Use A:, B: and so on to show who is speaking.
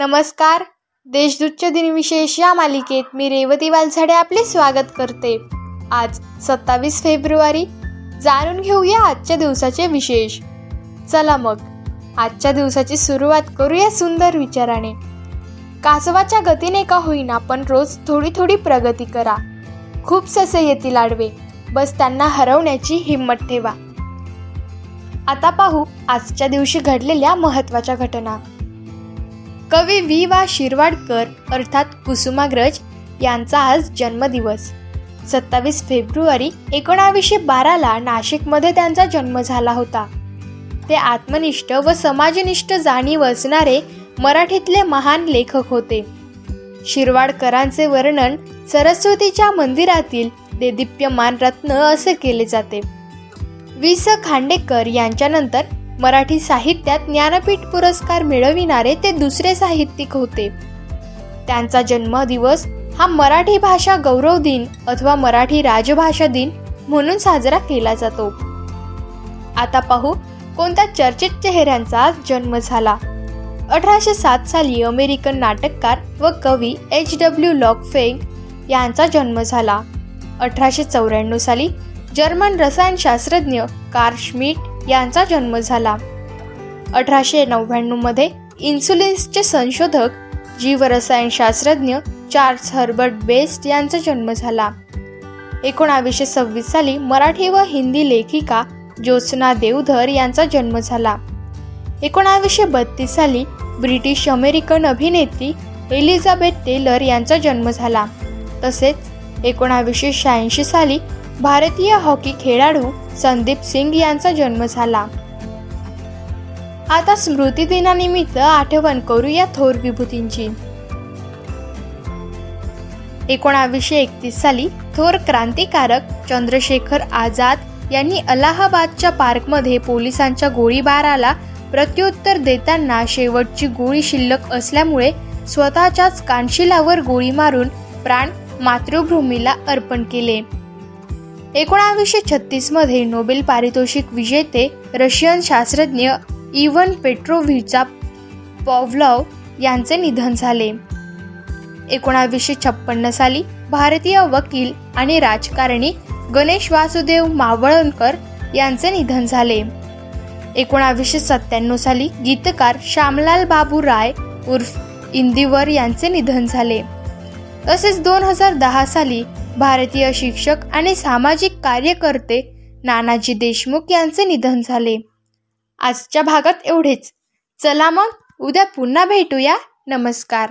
A: नमस्कार. देशदूतच्या दिनविशेष या मालिकेत मी रेवती वालझडे आपले स्वागत करते. आज सत्तावीस फेब्रुवारी. जाणून घेऊया आजच्या दिवसाचे विशेष. चला मग आजच्या दिवसाची सुरुवात करूया सुंदर विचाराने. कासवाच्या गतीने का होईना पण रोज थोडी थोडी प्रगती करा. खूप ससे येतील आडवे बस त्यांना हरवण्याची हिंमत ठेवा. आता पाहू आजच्या दिवशी घडलेल्या महत्त्वाच्या घटना. कवी वि वा शिरवाडकर अर्थात कुसुमाग्रज यांचा आज जन्मदिवस. सत्तावीस फेब्रुवारी एकोणावीसशे बाराला नाशिकमध्ये त्यांचा जन्म झाला होता. ते आत्मनिष्ठ व समाजनिष्ठ जाणीव असणारे मराठीतले महान लेखक होते. शिरवाडकरांचे वर्णन सरस्वतीच्या मंदिरातील देदीप्यमान रत्न असे केले जाते. वि स खांडेकर यांच्यानंतर मराठी साहित्यात ज्ञानपीठ पुरस्कार मिळविणारे ते दुसरे साहित्यिक होते. त्यांचा जन्मदिवस हा मराठी भाषा गौरव दिन अथवा मराठी राजभाषा दिन म्हणून साजरा केला जातो. आता पाहू कोणत्या चर्चित चेहऱ्यांचा जन्म झाला. अठराशे सात साली अमेरिकन नाटककार व कवी एच डब्ल्यू लॉकफेंग यांचा जन्म झाला. अठराशे चौऱ्याण्णव साली जर्मन रसायनशास्त्रज्ञ कार्ल श्मिट यांचा जन्म झाला. अठराशे नव्याण्णवमध्ये इन्सुलिन्सचे संशोधक जीवरसायनशास्त्रज्ञ चार्ल्स हर्बर्ट बेस्ट यांचा जन्म झाला. एकोणावीसशे सव्वीस साली मराठी व हिंदी लेखिका ज्योत्सना देवधर यांचा जन्म झाला. एकोणावीसशे बत्तीस साली ब्रिटिश अमेरिकन अभिनेत्री एलिझाबेथ टेलर यांचा जन्म झाला. तसेच एकोणावीसशे शहाऐंशी साली भारतीय हॉकी खेळाडू संदीप सिंग यांचा जन्म झाला. आता स्मृती दिनानिमित्त आठवण करूया थोर विभूतींची. एकोणावीसशे एकतीस साली थोर क्रांतिकारक चंद्रशेखर आझाद यांनी अलाहाबादच्या पार्कमध्ये पोलिसांच्या गोळीबाराला प्रत्युत्तर देताना शेवटची गोळी शिल्लक असल्यामुळे स्वतःच्याच कानशिलावर गोळी मारून प्राण मातृभूमीला अर्पण केले. एकोणावीसशे छत्तीसमध्ये नोबेल पारितोषिक विजेते रशियन शास्त्रज्ञ इव्हन पेट्रोव्हिचा पॉव्लव यांचे निधन झाले. एकोणावीसशे छप्पन्न साली भारतीय वकील आणि राजकारणी गणेश वासुदेव मावळणकर यांचे निधन झाले. एकोणावीसशे सत्त्याण्णव साली गीतकार श्यामलाल बाबू राय उर्फ इंदिवर यांचे निधन झाले. तसेच दोन हजार दहा साली भारतीय शिक्षक आणि सामाजिक कार्यकर्ते नानाजी देशमुख यांचे निधन झाले. आजच्या भागात एवढेच. चला मग उद्या पुन्हा भेटूया. नमस्कार.